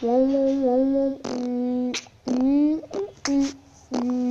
Vom, vom, vom, vom.